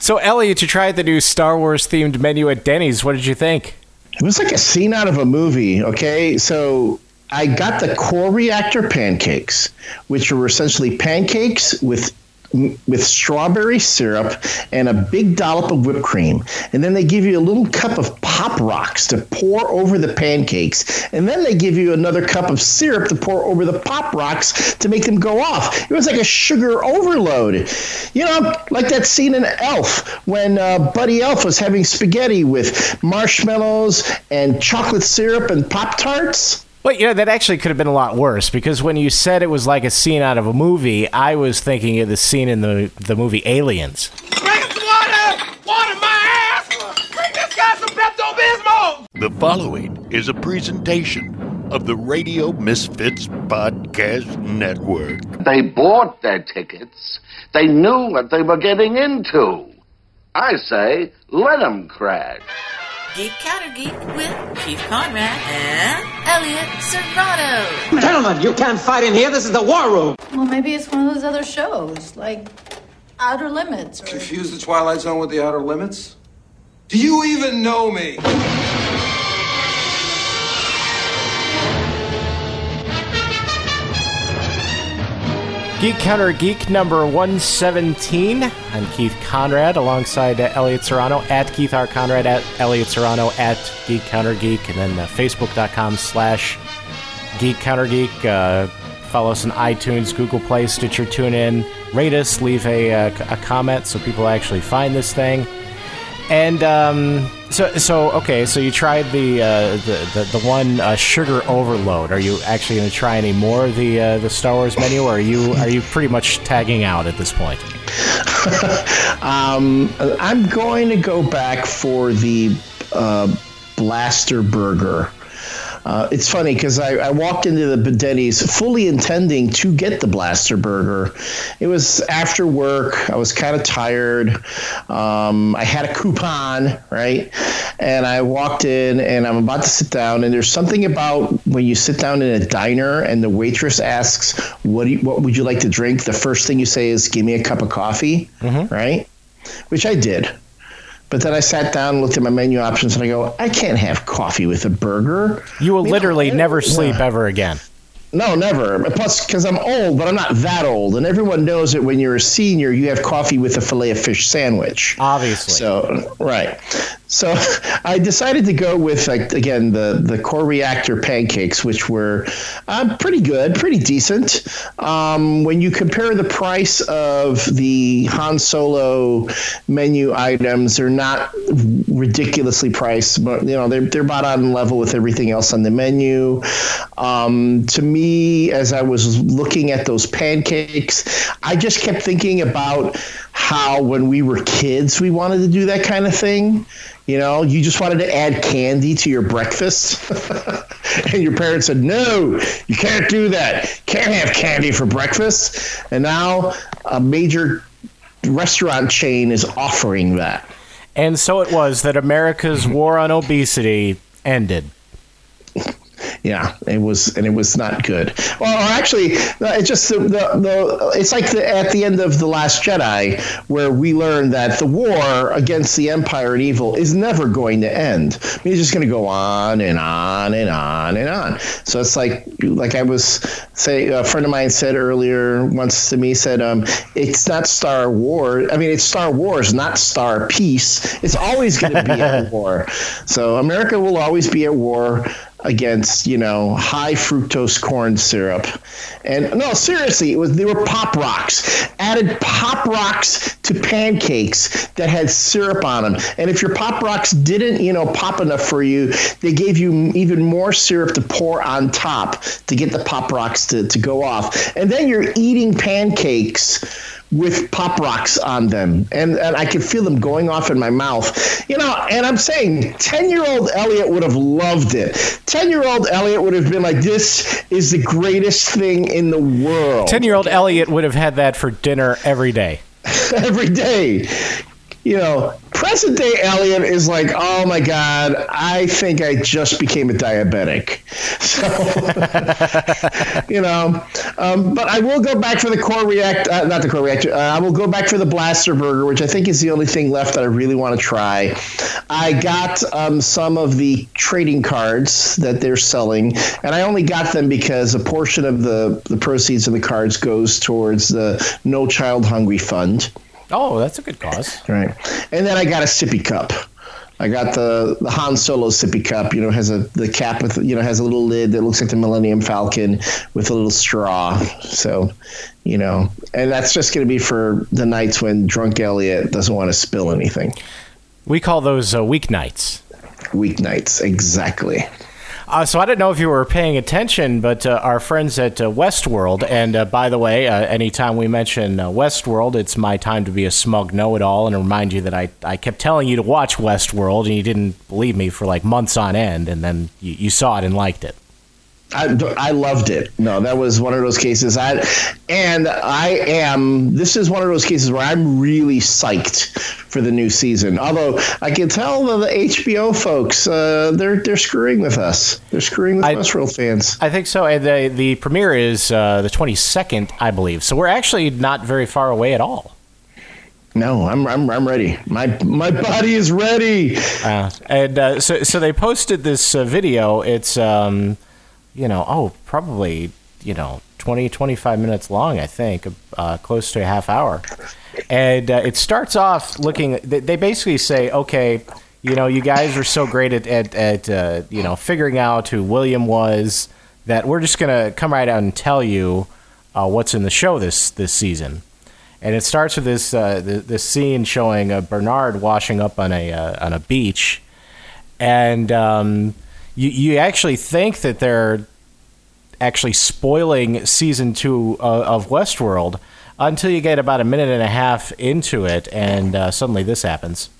So, Elliot, you tried the new Star Wars themed menu at Denny's. What did you think? It was like a scene out of a movie. Okay, so I got the core reactor pancakes, which were essentially pancakes with with strawberry syrup and a big dollop of whipped cream. And then they give you a little cup of pop rocks to pour over the pancakes. And then they give you another cup of syrup to pour over the pop rocks to make them go off. It was like a sugar overload. You know, like that scene in Elf when uh, Buddy Elf was having spaghetti with marshmallows and chocolate syrup and Pop Tarts. Well, you know, that actually could have been a lot worse because when you said it was like a scene out of a movie, I was thinking of the scene in the, the movie Aliens. Bring some water! Water my ass! Bring this guy some Pepto Bismol! The following is a presentation of the Radio Misfits Podcast Network. They bought their tickets. They knew what they were getting into. I say, let them crash. Geek Counter Geek with Keith Conrad and Elliot Serrano. Gentlemen, you can't fight in here. This is the war room. Well, maybe it's one of those other shows, like Outer Limits. Or... Confuse the Twilight Zone with the Outer Limits? Do you even know me? Geek Counter Geek number 117. I'm Keith Conrad alongside uh, Elliot Serrano at Keith R. Conrad at Elliot Serrano at Geek Counter Geek and then uh, Facebook.com slash Geek Counter Geek. Uh, follow us on iTunes, Google Play, Stitcher, TuneIn. Rate us, leave a, a, a comment so people actually find this thing. And um, so, so okay. So you tried the uh, the, the the one uh, sugar overload. Are you actually going to try any more of the uh, the Star Wars menu, or are you are you pretty much tagging out at this point? um, I'm going to go back for the uh, Blaster Burger. Uh, it's funny because I, I, walked into the Denny's fully intending to get the Blaster Burger. It was after work. I was kind of tired. Um, I had a coupon, right? And I walked in and I'm about to sit down. And there's something about when you sit down in a diner and the waitress asks, "What, you, what would you like to drink?" The first thing you say is, "Give me a cup of coffee," mm-hmm. right? Which I did. But then I sat down and looked at my menu options and I go, I can't have coffee with a burger. You will I mean, literally never sleep yeah. ever again. No, never. Plus, because I'm old, but I'm not that old, and everyone knows that when you're a senior, you have coffee with a fillet of fish sandwich. Obviously. So, right. So, I decided to go with like again the the core reactor pancakes, which were uh, pretty good, pretty decent. Um, when you compare the price of the Han Solo menu items, they're not ridiculously priced, but you know they're they're about on level with everything else on the menu. Um, to me me as I was looking at those pancakes. I just kept thinking about how when we were kids, we wanted to do that kind of thing. You know, you just wanted to add candy to your breakfast. and your parents said, no, you can't do that. Can't have candy for breakfast. And now a major restaurant chain is offering that. And so it was that America's war on obesity ended yeah, it was, and it was not good. Well, actually, it's just the, the, the it's like the, at the end of the Last Jedi, where we learn that the war against the Empire and evil is never going to end. I mean, it's just going to go on and on and on and on. So it's like, like I was say, a friend of mine said earlier once to me said, um, it's not Star Wars. I mean, it's Star Wars, not Star Peace. It's always going to be at war. So America will always be at war against you know high fructose corn syrup. And no seriously it was they were pop rocks. Added pop rocks to pancakes that had syrup on them and if your pop rocks didn't you know pop enough for you they gave you even more syrup to pour on top to get the pop rocks to, to go off. And then you're eating pancakes with pop rocks on them. And, and i could feel them going off in my mouth. You know and i'm saying 10 year old elliot would have loved it. 10 year old elliot would have been like this is the greatest thing in the world. 10 year old elliot would have had that for dinner every day. Every day you know present day Elliot is like, oh my god, I think I just became a diabetic. So, you know, um, but I will go back for the core react, uh, not the core reactor. Uh, I will go back for the blaster burger, which I think is the only thing left that I really want to try. I got um, some of the trading cards that they're selling, and I only got them because a portion of the the proceeds of the cards goes towards the No Child Hungry Fund. Oh, that's a good cause. Right. And then I got a sippy cup. I got the the Han Solo sippy cup. You know, has a the cap with you know has a little lid that looks like the Millennium Falcon with a little straw. So, you know, and that's just going to be for the nights when drunk Elliot doesn't want to spill anything. We call those uh, weeknights. Weeknights, exactly. Uh, so I don't know if you were paying attention, but uh, our friends at uh, Westworld, and uh, by the way, uh, anytime we mention uh, Westworld, it's my time to be a smug know-it-all and remind you that I, I kept telling you to watch Westworld, and you didn't believe me for like months on end, and then you, you saw it and liked it. I, I loved it. No, that was one of those cases. I and I am. This is one of those cases where I'm really psyched for the new season. Although I can tell the, the HBO folks, uh, they're they're screwing with us. They're screwing with I- Westworld fans. I think so. And the the premiere is uh, the 22nd, I believe. So we're actually not very far away at all. No, I'm I'm I'm ready. My my body is ready. Uh, and uh, so so they posted this uh, video. It's um, you know, oh, probably you know 20 25 minutes long, I think, uh, close to a half hour. And uh, it starts off looking. They, they basically say, okay. You know, you guys are so great at, at, at uh, you know figuring out who William was that we're just gonna come right out and tell you uh, what's in the show this this season. And it starts with this uh, th- this scene showing uh, Bernard washing up on a on a beach, and um, you you actually think that they're actually spoiling season two uh, of Westworld until you get about a minute and a half into it, and uh, suddenly this happens.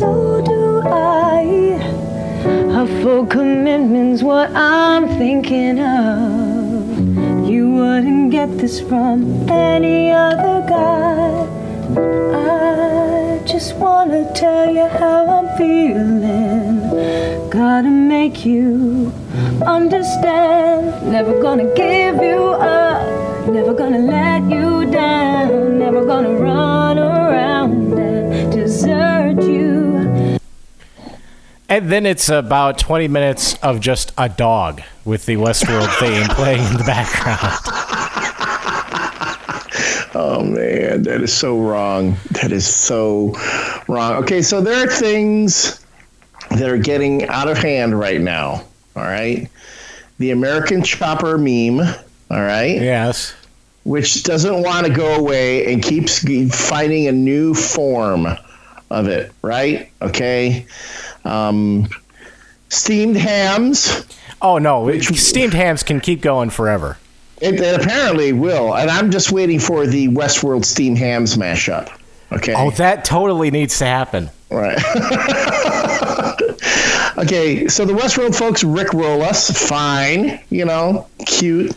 We're Full commitment's what I'm thinking of. You wouldn't get this from any other guy. I just wanna tell you how I'm feeling. Gotta make you understand. Never gonna give you up. Never gonna let you down. Never gonna run And then it's about 20 minutes of just a dog with the Westworld theme playing in the background. Oh man, that is so wrong. That is so wrong. Okay, so there are things that are getting out of hand right now. All right, the American Chopper meme. All right. Yes. Which doesn't want to go away and keeps finding a new form of it. Right. Okay. Um, steamed hams. Oh no, steamed hams can keep going forever. It, it apparently will, and I'm just waiting for the Westworld steamed hams mashup. Okay. Oh, that totally needs to happen. Right. okay, so the Westworld folks rickroll us. Fine, you know, cute.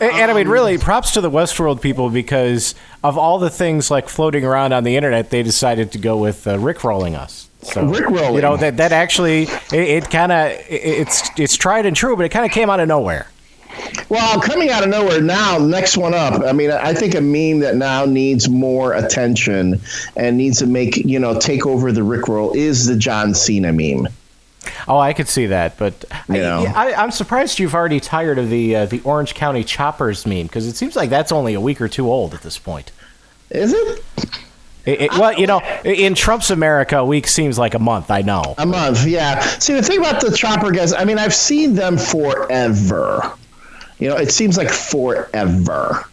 And, and I mean, really, props to the Westworld people because of all the things like floating around on the internet, they decided to go with uh, rickrolling us. So Rickrolling. you know that that actually it, it kind of it's it's tried and true, but it kind of came out of nowhere. Well, coming out of nowhere now, next one up. I mean, I think a meme that now needs more attention and needs to make you know take over the rickroll is the John Cena meme. Oh, I could see that, but I, know. I, I'm surprised you've already tired of the uh, the Orange County Choppers meme because it seems like that's only a week or two old at this point. Is it? It, it- well, you know, in Trump's America, a week seems like a month. I know. A month, yeah. See, the thing about the Chopper guys, I mean, I've seen them forever. You know, it seems like forever.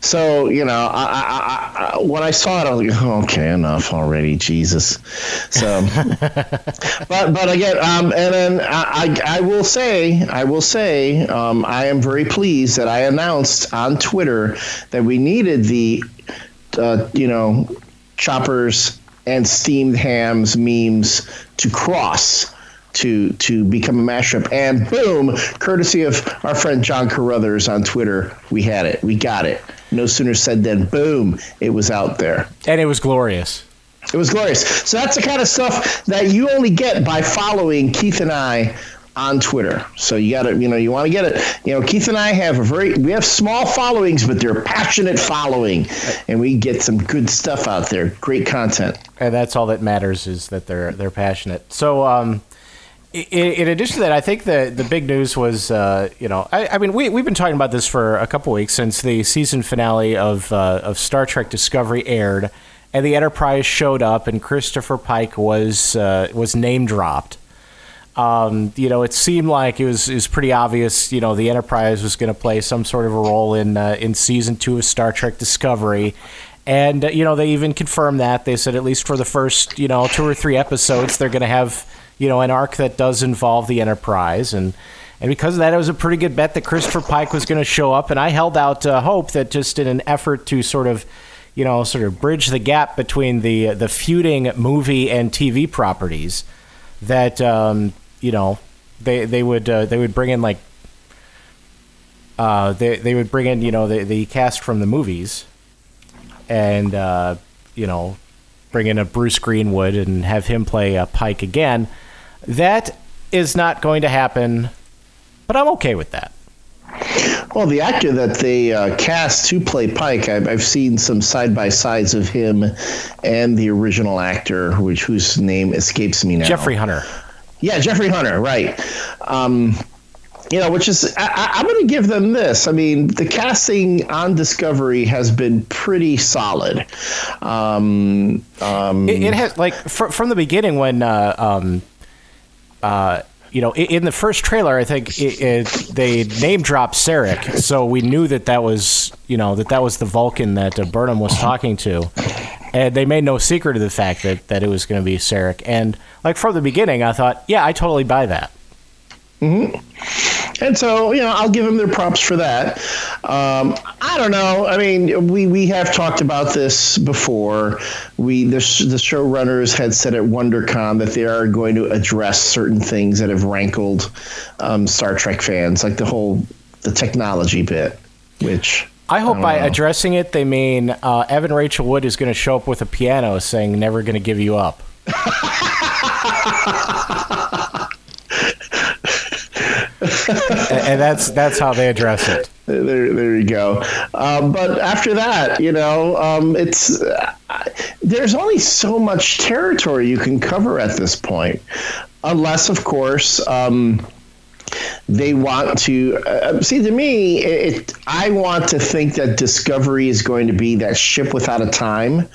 So, you know, I, I, I, when I saw it, I was like, oh, okay, enough already, Jesus. So, but but again, um, and then I, I I will say, I will say, um, I am very pleased that I announced on Twitter that we needed the, uh, you know, choppers and steamed hams memes to cross to to become a mashup. And boom, courtesy of our friend John Carruthers on Twitter, we had it. We got it. No sooner said than boom, it was out there. And it was glorious. It was glorious. So that's the kind of stuff that you only get by following Keith and I on Twitter. So you got to, you know, you want to get it. You know, Keith and I have a very, we have small followings, but they're passionate following, and we get some good stuff out there. Great content. And that's all that matters is that they're they're passionate. So, um, in, addition to that, I think the the big news was, uh, you know, I, I mean, we we've been talking about this for a couple weeks since the season finale of uh, of Star Trek Discovery aired, and the Enterprise showed up, and Christopher Pike was uh, was name dropped. Um, you know, it seemed like it was, it was pretty obvious. You know, the Enterprise was going to play some sort of a role in uh, in season two of Star Trek Discovery, and uh, you know they even confirmed that. They said at least for the first you know two or three episodes, they're going to have you know an arc that does involve the Enterprise, and and because of that, it was a pretty good bet that Christopher Pike was going to show up. And I held out uh, hope that just in an effort to sort of you know sort of bridge the gap between the the feuding movie and TV properties that um, you know they they would uh, they would bring in like uh, they they would bring in you know the the cast from the movies and uh, you know bring in a Bruce Greenwood and have him play uh, Pike again. That is not going to happen, but I'm okay with that. Well, the actor that they uh, cast to play Pike, I've, I've seen some side by sides of him and the original actor, which whose name escapes me now. Jeffrey Hunter. Yeah, Jeffrey Hunter, right. Um, you know, which is, I, am going to give them this. I mean, the casting on Discovery has been pretty solid. Um, um, it, it, has, like, fr- from the beginning when, uh, um, uh, you know, in the first trailer, I think it, it, they name dropped Sarek, so we knew that that was, you know, that that was the Vulcan that uh, Burnham was talking to, and they made no secret of the fact that that it was going to be Sarek. And like from the beginning, I thought, yeah, I totally buy that. Mm-hmm. And so, you know, I'll give them their props for that. Um, I don't know. I mean, we, we have talked about this before. We the, the showrunners had said at WonderCon that they are going to address certain things that have rankled um, Star Trek fans, like the whole the technology bit, which. I hope I by know. addressing it, they mean uh, Evan Rachel Wood is going to show up with a piano saying, Never going to give you up. and that's that's how they address it. There, there you go. Um, but after that, you know, um, it's uh, there's only so much territory you can cover at this point, unless, of course. Um, they want to uh, see to me it, i want to think that discovery is going to be that ship without a time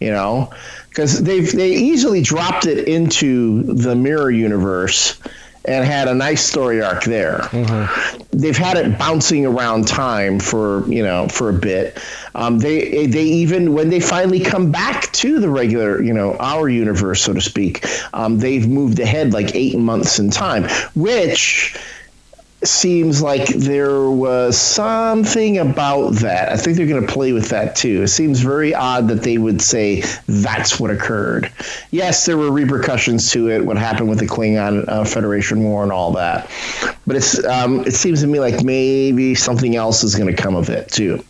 you know because they've they easily dropped it into the mirror universe and had a nice story arc there. Mm-hmm. They've had it bouncing around time for you know for a bit. Um, they they even when they finally come back to the regular you know our universe so to speak, um, they've moved ahead like eight months in time, which seems like there was something about that. I think they're going to play with that too. It seems very odd that they would say that's what occurred. Yes, there were repercussions to it, what happened with the Klingon uh, Federation War and all that, but it's um, it seems to me like maybe something else is going to come of it too.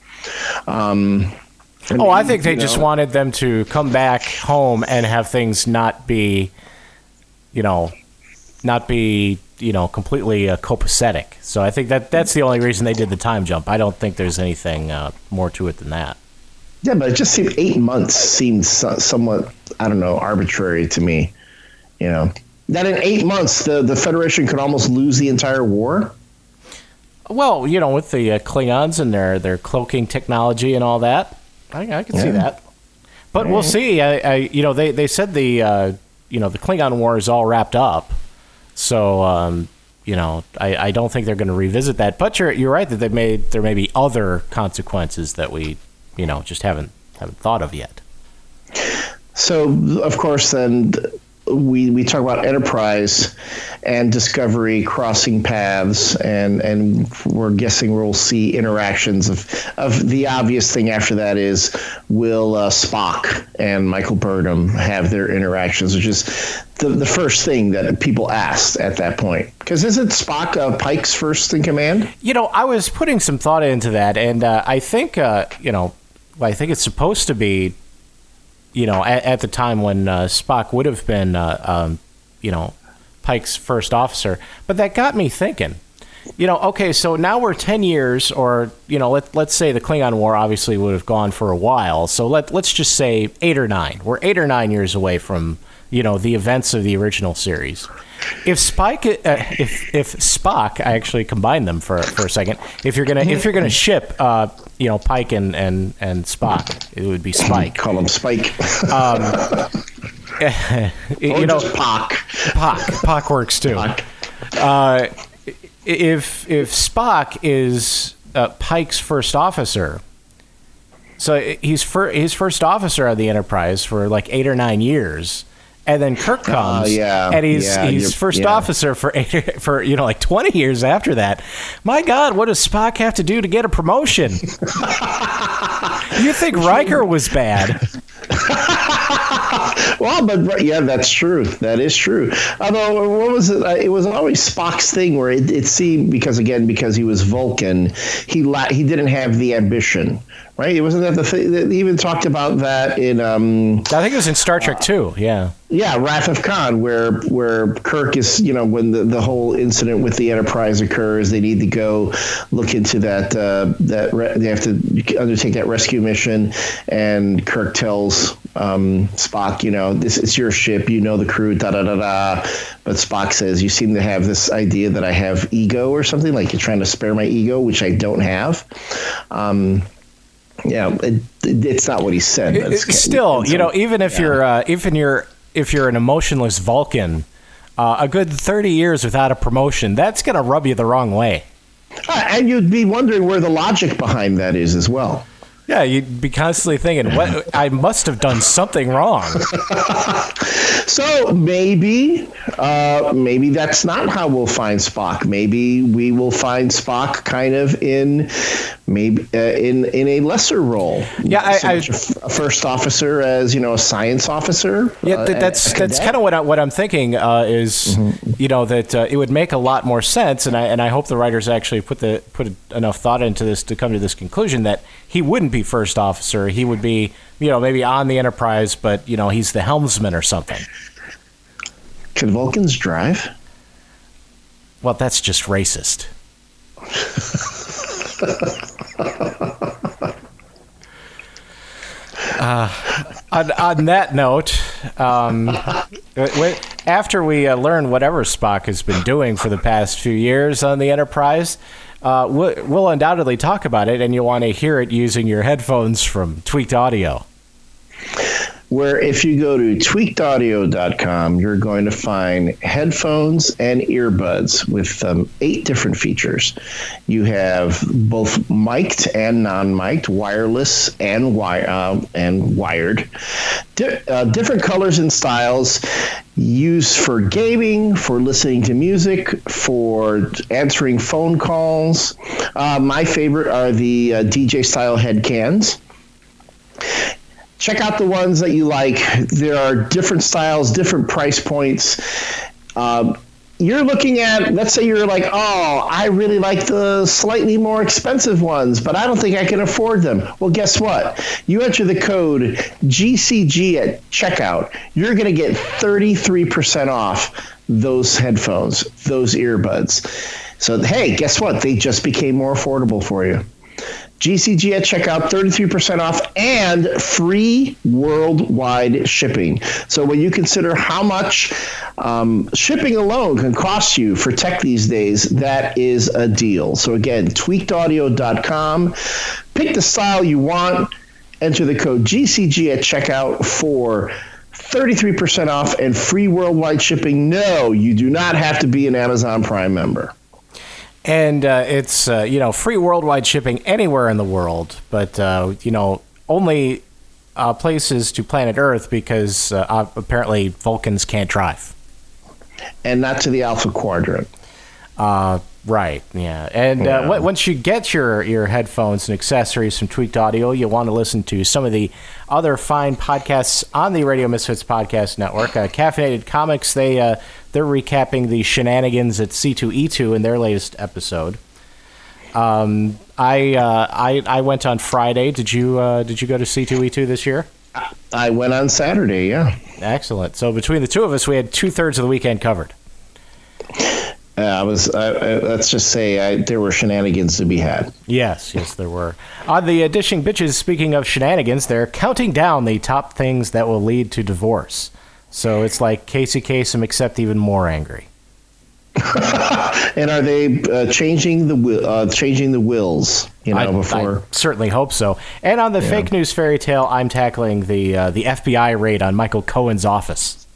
Um, oh, I think they just know. wanted them to come back home and have things not be, you know, not be you know completely uh, copacetic. So I think that that's the only reason they did the time jump. I don't think there's anything uh, more to it than that. Yeah, but it just seemed eight months seemed so, somewhat I don't know arbitrary to me. You know that in eight months the the Federation could almost lose the entire war. Well, you know, with the uh, Klingons and their their cloaking technology and all that, I, I can yeah. see that. But we'll see. I, I, you know, they they said the uh, you know the Klingon War is all wrapped up. So, um, you know, I, I don't think they're going to revisit that. But you're you're right that they may there may be other consequences that we, you know, just haven't haven't thought of yet. So, of course, then we we talk about Enterprise and Discovery crossing paths, and and we're guessing we'll see interactions of of the obvious thing after that is will uh, Spock and Michael Burnham have their interactions, which is the the first thing that people asked at that point. Because isn't Spock uh, Pike's first in command? You know, I was putting some thought into that, and uh, I think uh, you know, I think it's supposed to be, you know, at, at the time when uh, Spock would have been, uh, um, you know, Pike's first officer. But that got me thinking. You know, okay, so now we're ten years, or you know, let let's say the Klingon War obviously would have gone for a while. So let let's just say eight or nine. We're eight or nine years away from you know the events of the original series. If Spike, uh, if if Spock, I actually combine them for for a second. If you're gonna if you're gonna ship, uh, you know, Pike and and and Spock, it would be Spike. Call him Spike. Um, you Or know, Pock. Pock. Pock works too. Uh, if if Spock is uh, Pike's first officer, so he's fir- his first officer of the Enterprise for like eight or nine years, and then Kirk comes, yeah, and he's yeah, he's first yeah. officer for eight, for you know like twenty years after that. My God, what does Spock have to do to get a promotion? you think Riker was bad? Well, but yeah, that's true. That is true. Although, what was it? Uh, It was always Spock's thing where it, it seemed because again because he was Vulcan, he la- he didn't have the ambition, right? It wasn't that the thing. They even talked about that in um, I think it was in Star Trek too. Yeah. Yeah, Wrath of Khan, where where Kirk is, you know, when the, the whole incident with the Enterprise occurs, they need to go look into that uh, that re- they have to undertake that rescue mission, and Kirk tells um, Spock, you know, this is your ship, you know the crew, da da da da. But Spock says, you seem to have this idea that I have ego or something, like you're trying to spare my ego, which I don't have. Um, yeah, it, it- it's not what he said. but it's- still, it's- you know, even if you're uh, even you're if you're an emotionless Vulcan, uh, a good thirty years without a promotion, that's gonna rub you the wrong way. Uh, and you'd be wondering where the logic behind that is as well. Yeah, you'd be constantly thinking, "What? I must have done something wrong." So maybe, uh, maybe that's not how we'll find Spock. Maybe we will find Spock kind of in, maybe uh, in in a lesser role. Yeah, I- So I- much a first officer as you know a science officer. Yeah, uh, th- that's that's kind of what I, what I'm thinking uh, is, you know, that uh, it would make a lot more sense, and I and I hope the writers actually put the put enough thought into this to come to this conclusion that he wouldn't be first officer. He would be, you know, maybe on the Enterprise, but you know, he's the helmsman or something. Can Vulcans drive? Well, that's just racist. Uh, on, on that note, um, after we uh, learn whatever Spock has been doing for the past few years on the Enterprise, uh, we'll, we'll undoubtedly talk about it, and you'll want to hear it using your headphones from Tweaked Audio. Where if you go to tweakedaudio.com, you're going to find headphones and earbuds with um, eight different features. You have both mic'd and non-mic'd, wireless and wi- uh, and wired, uh, different colors and styles. Used for gaming, for listening to music, for answering phone calls. Uh, my favorite are the uh, DJ style head cans check out the ones that you like. There are different styles, different price points. Um, you're looking at, let's say you're like, oh, I really like the slightly more expensive ones, but I don't think I can afford them. Well, guess what? You enter the code GCG at checkout, you're going to get 33% off those headphones, those earbuds. So, hey, guess what? They just became more affordable for you. GCG at checkout, 33% off and free worldwide shipping. So when you consider how much um, shipping alone can cost you for tech these days, that is a deal. So again, tweakedaudio.com. Pick the style you want. Enter the code GCG at checkout for 33% off and free worldwide shipping. No, you do not have to be an Amazon Prime member. And uh, it's uh, you know free worldwide shipping anywhere in the world, but uh, you know only uh, places to planet Earth because uh, uh, apparently Vulcans can't drive. And not to the Alpha Quadrant. Uh, right. Yeah. And uh, w- once you get your your headphones and accessories from Tweaked Audio, you'll want to listen to some of the other fine podcasts on the Radio Misfits podcast network. Uh, Caffeinated Comics. They uh, they're recapping the shenanigans at C2E2 in their latest episode. Um, I uh, I I went on Friday. Did you uh, did you go to C2E2 this year? I went on Saturday, yeah. Excellent. So between the two of us, we had two thirds of the weekend covered. Uh, I was. Let's just say I, there were shenanigans to be had. Yes, yes, there were. On the uh, Dishing Bitches, speaking of shenanigans, they're counting down the top things that will lead to divorce. So it's like Casey Kasem, except even more angry. And are they uh, changing the uh, changing the wills? You know, I, before I certainly hope so. And on the fake news fairy tale, I'm tackling the uh, the FBI raid on Michael Cohen's office.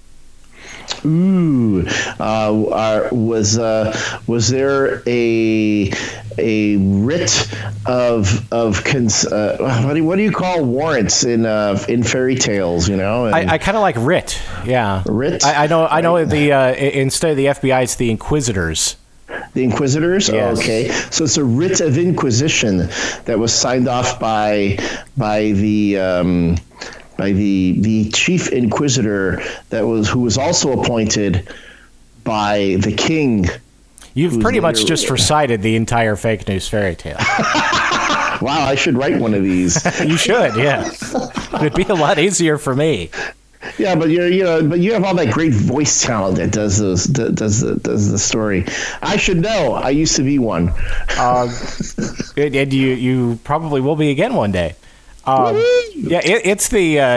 Ooh, uh, are, was uh, was there a a writ of of cons- uh, what, do you, what do you call warrants in uh, in fairy tales? You know, And- I, I kind of like writ. Yeah, Writ? I, I know. I know. The uh, instead of the FBI, it's the Inquisitors. The Inquisitors. Yes. Okay, so it's a writ of inquisition that was signed off by by the um, by the the chief inquisitor that was who was also appointed by the king. You've pretty much later- just recited the entire fake news fairy tale. Wow, I should write one of these. you should, yeah. It'd be a lot easier for me. yeah, but you're you know, but you have all that great voice talent that does those that does the does the story. I should know. I used to be one. Uh, and and you you probably will be again one day. Um, yeah, it, it's the uh,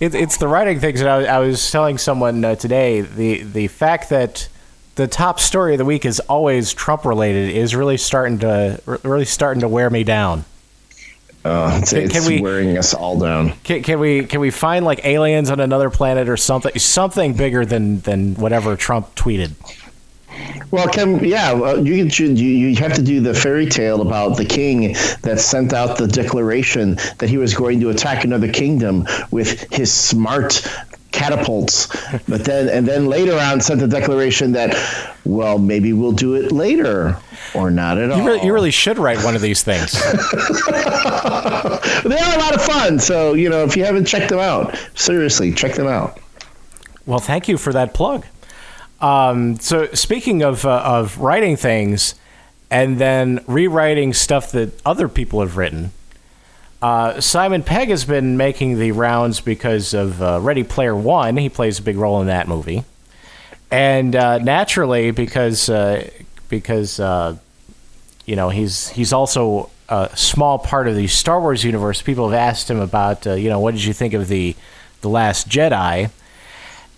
it, it's the writing things that I, was- I was telling someone uh, today. The the fact that the top story of the week is always Trump related is really starting to really starting to wear me down. Uh, it's can we- wearing us all down. Can, can we can we find like aliens on another planet or something something bigger than than whatever Trump tweeted? Well, Kim, yeah, well, you, you you have to do the fairy tale about the king that sent out the declaration that he was going to attack another kingdom with his smart catapults, but then and then later on sent the declaration that, well, maybe we'll do it later or not at all. You really, you really should write one of these things. they are a lot of fun. So you know, if you haven't checked them out, seriously, check them out. Well, thank you for that plug. Um, so, speaking of uh, of writing things and then rewriting stuff that other people have written, uh, Simon Pegg has been making the rounds because of uh, Ready Player One. He plays a big role in that movie, and uh, naturally because uh, because uh, you know he's he's also a small part of the Star Wars universe. People have asked him about you know what did you think of the the Last Jedi.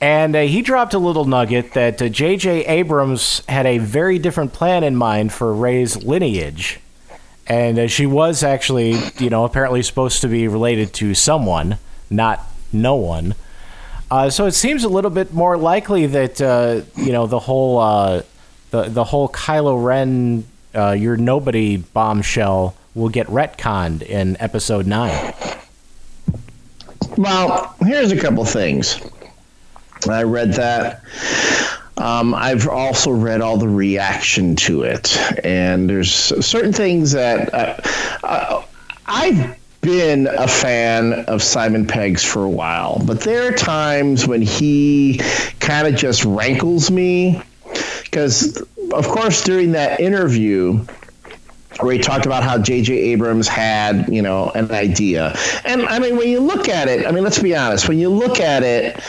And uh, he dropped a little nugget that uh, J.J. Abrams had a very different plan in mind for Rey's lineage. And uh, she was actually, you know, apparently supposed to be related to someone, not no one. Uh, so it seems a little bit more likely that, uh, you know, the whole, uh, the, the whole Kylo Ren, uh, you're nobody bombshell will get retconned in episode 9. Well, here's a couple things. I read that. Um, I've also read all the reaction to it, and there's certain things that uh, uh, I've been a fan of Simon Pegg's for a while, but there are times when he kind of just rankles me because, of course, during that interview where he talked about how J.J. Abrams had, you know, an idea. And I mean, when you look at it, I mean, let's be honest, when you look at it,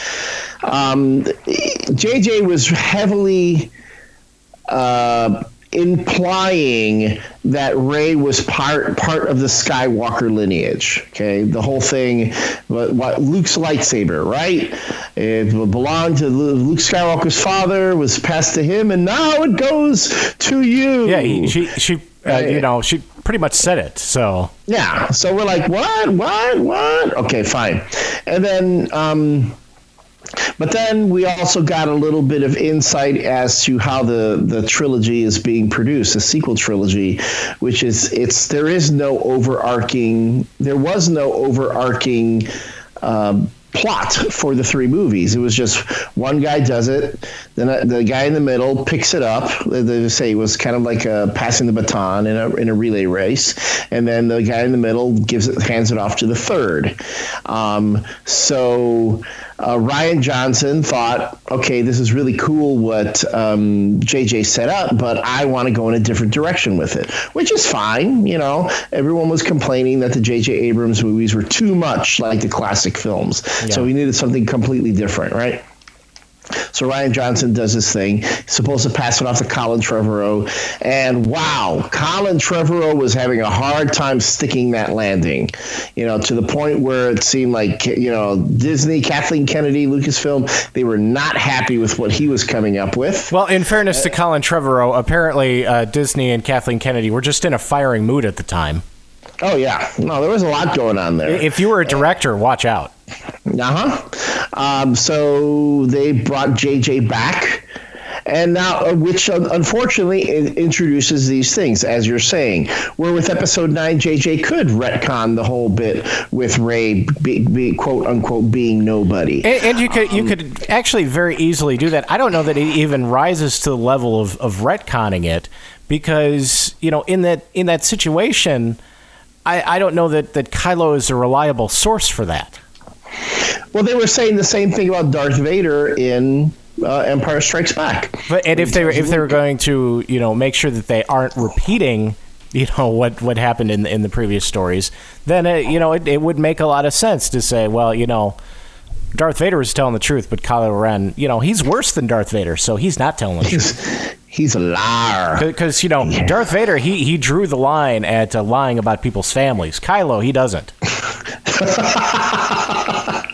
um, J.J. was heavily uh, implying that Rey was part part of the Skywalker lineage. Okay, the whole thing, what, what Luke's lightsaber, right? It belonged to Luke Skywalker's father, was passed to him, and now it goes to you. Yeah, he, she, she uh, you know, she pretty much said it. So Yeah. So we're like, what, what, what? Okay, fine. And then, um, but then we also got a little bit of insight as to how the the trilogy is being produced, the sequel trilogy, which is it's there is no overarching, there was no overarching um, plot for the three movies. It was just one guy does it, then the guy in the middle picks it up. They say it was kind of like a passing the baton in a in a relay race, and then the guy in the middle gives it hands it off to the third. Um, so. Uh, Rian Johnson thought, okay, this is really cool what um, JJ set up, but I want to go in a different direction with it, which is fine. You know, everyone was complaining that the JJ Abrams movies were too much like the classic films, yeah. so we needed something completely different, right? So Rian Johnson does his thing. He's supposed to pass it off to Colin Trevorrow. And wow, Colin Trevorrow was having a hard time sticking that landing, you know, to the point where it seemed like, you know, Disney, Kathleen Kennedy, Lucasfilm, they were not happy with what he was coming up with. Well, in fairness to Colin Trevorrow, apparently uh, Disney and Kathleen Kennedy were just in a firing mood at the time. Oh, yeah. No, there was a lot going on there. If you were a director, watch out. Uh huh. Um, so they brought JJ back, and now, uh, which uh, unfortunately introduces these things, as you're saying. Where with episode nine, JJ could retcon the whole bit with Rey be, be, quote unquote, being nobody. And, and you could um, you could actually very easily do that. I don't know that it even rises to the level of, of retconning it, because you know in that in that situation. I, I don't know that, that Kylo is a reliable source for that. Well, they were saying the same thing about Darth Vader in uh, Empire Strikes Back. But and if they were if they were going to you know make sure that they aren't repeating you know what what happened in the, in the previous stories, then it, you know it, it would make a lot of sense to say, well, you know. Darth Vader is telling the truth, but Kylo Ren, you know, he's worse than Darth Vader, so he's not telling the truth. He's a liar. Because you know, yeah. Darth Vader, he he drew the line at uh, lying about people's families. Kylo, he doesn't.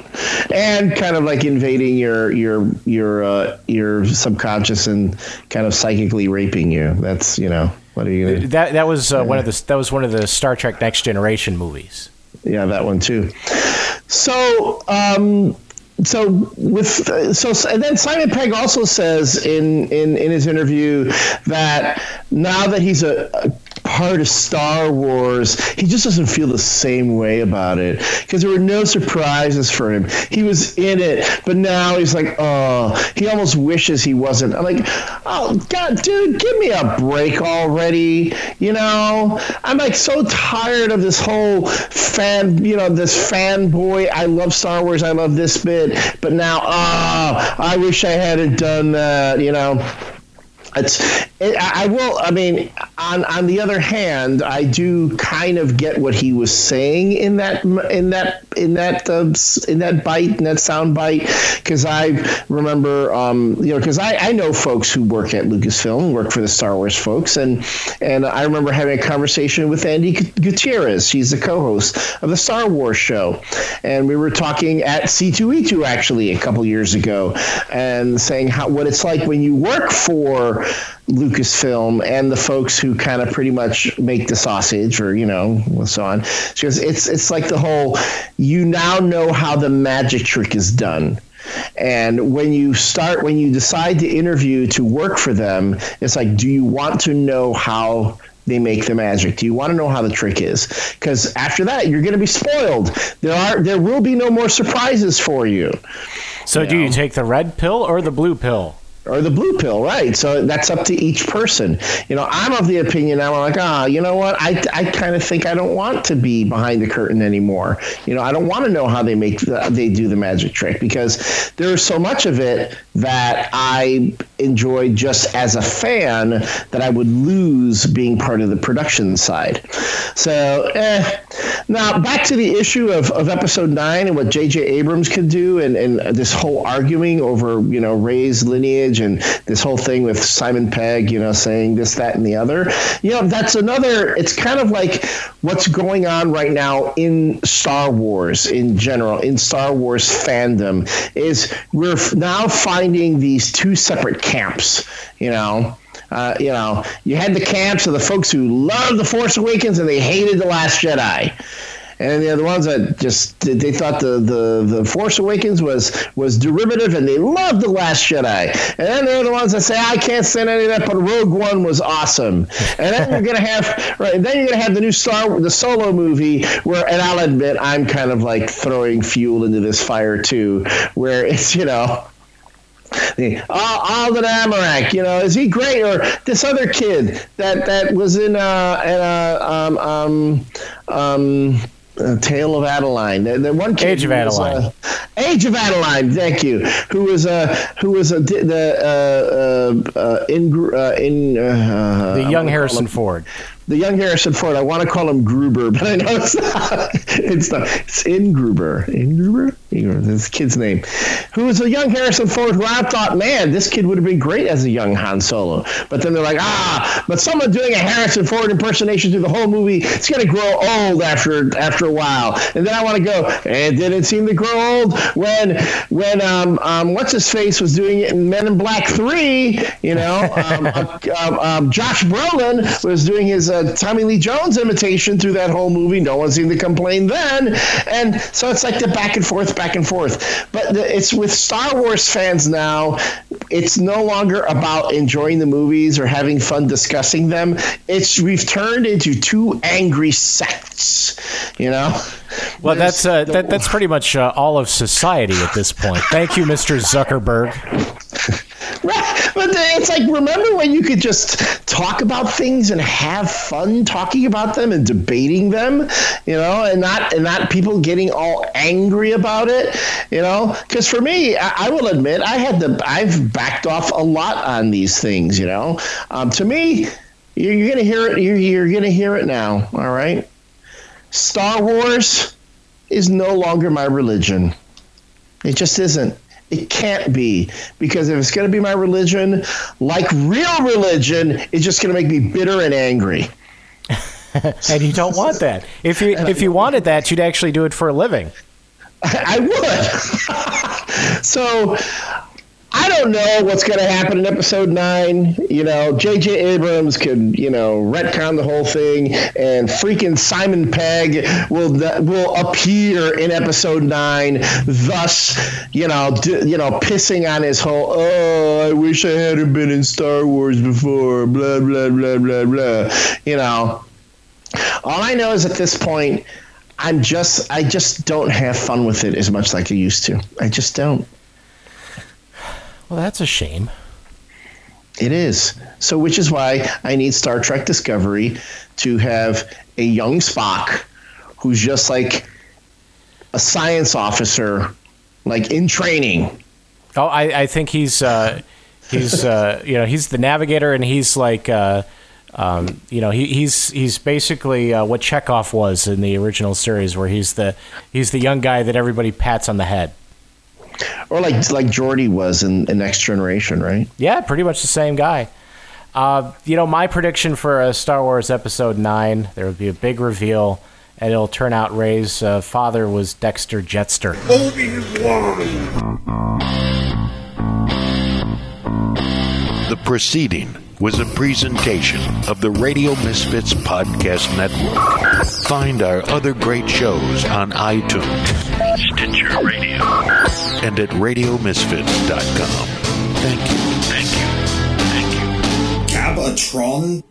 and kind of like invading your your your uh, your subconscious and kind of psychically raping you. That's you know what are you gonna? That that was uh, yeah. one of the that was one of the Star Trek Next Generation movies. Yeah, that one too. So. Um, so with so and then Simon Pegg also says in in in his interview that now that he's a, a part of Star Wars, he just doesn't feel the same way about it because there were no surprises for him. He was in it, but now he's like, oh, he almost wishes he wasn't. I'm like, oh God, dude, give me a break already. You know, I'm like so tired of this whole fan, you know, this fanboy. I love Star Wars. I love this bit, but now, oh, I wish I hadn't done that. You know. It's, it, I will. I mean, on on the other hand, I do kind of get what he was saying in that in that in that uh, in that bite in that sound bite because I remember, um, you know, because I, I know folks who work at Lucasfilm, work for the Star Wars folks, and and I remember having a conversation with Andi Gutierrez. She's the co-host of the Star Wars show, and we were talking at C2E2 actually a couple years ago, and saying how what it's like when you work for Lucasfilm and the folks who kind of pretty much make the sausage or you know so on. Because it's it's like the whole you now know how the magic trick is done. And when you start, when you decide to interview to work for them, it's like, do you want to know how they make the magic? Do you want to know how the trick is? Because after that, you're going to be spoiled. There are, there will be no more surprises for you. So, you do know? you take the red pill or the blue pill? Or the blue pill, right? So that's up to each person. You know, I'm of the opinion I'm like, ah, oh, you know what? I, I kind of think I don't want to be behind the curtain anymore. You know, I don't want to know how they make the, they do the magic trick because there's so much of it that I enjoy just as a fan that I would lose being part of the production side. So, eh. now back to the issue of, of episode nine and what J.J. Abrams could do and, and this whole arguing over, you know, Rey's lineage and this whole thing with Simon Pegg, you know, saying this, that, and the other. You know, that's another, it's kind of like what's going on right now in Star Wars in general, in Star Wars fandom, is we're now finding these two separate camps, you know. Uh, you know, you had the camps of the folks who loved The Force Awakens and they hated The Last Jedi. and the other ones that just they thought the, the the Force Awakens was was derivative, and they loved the Last Jedi. And then the ones that say I can't stand any of that, but Rogue One was awesome. And then you're gonna have right. Then you're gonna have the new Star the Solo movie where, and I'll admit I'm kind of like throwing fuel into this fire too, where it's you know the Alden Ehrenreich, you know, is he great? Or this other kid that that was in a, in uh, um um um. Uh, Tale of Adaline. The, the one kid Age of who was, Adaline. uh, Age of Adaline. Thank you. Who was uh, who was uh, di- the uh, uh, uh, in uh, in uh, The young Harrison Ford. The young Harrison Ford. I want to call him Gruber, but I know it's not. It's not. It's Ingruber. In Gruber. This kid's name. Who was a young Harrison Ford? Who I thought, man, this kid would have been great as a young Han Solo. But then they're like, ah, but someone doing a Harrison Ford impersonation through the whole movie, it's gonna grow old after after a while. And then I want to go. And did it seem to grow old when when um, um what's his face was doing it in Men in Black Three? You know, um, um, um, Josh Brolin was doing his uh, Tommy Lee Jones imitation through that whole movie. No one seemed to complain then, and so it's like the back and forth, back and forth. But the, it's with Star Wars fans now. It's no longer about enjoying the movies or having fun discussing them. It's we've turned into two angry sects. You know. Well, that's uh, that, that's pretty much uh, all of society at this point. Thank you, Mr. Zuckerberg. Right. But it's like, remember when you could just talk about things and have fun talking about them and debating them, you know, and not and not people getting all angry about it, you know? Because for me, I, I will admit, I had to, I've backed off a lot on these things, you know. Um, to me, you're, you're gonna hear it. You're, you're gonna hear it now. All right. Star Wars is no longer my religion. It just isn't. It can't be because if it's going to be my religion, like real religion, it's just going to make me bitter and angry. and you don't want that. If you if you wanted that, you'd actually do it for a living. I would. so I don't know what's going to happen in episode nine. You know, J.J. Abrams could, you know, retcon the whole thing, and freaking Simon Pegg will will appear in episode nine, thus, you know, d- you know, pissing on his whole. Oh, I wish I hadn't been in Star Wars before. Blah blah blah blah blah. You know, all I know is at this point. I'm just I just don't have fun with it as much like I used to. I just don't. Well, that's a shame. It is. So which is why I need Star Trek Discovery to have a young Spock who's just like a science officer like in training. Oh, I, I think he's uh, he's uh, you know he's the navigator, and he's like uh, um, you know he, he's he's basically uh, what Chekhov was in the original series, where he's the he's the young guy that everybody pats on the head. Or like like Geordi was in, in Next Generation, right? Yeah, pretty much the same guy. Uh, you know, my prediction for uh, Star Wars Episode Nine, there would be a big reveal, and it'll turn out Rey's uh, father was Dexter Jettster. The proceeding was a presentation of the Radio Misfits Podcast Network. Find our other great shows on iTunes, Stitcher Radio, and at RadioMisfits.com. Thank you. Thank you. Thank you. Gabatron?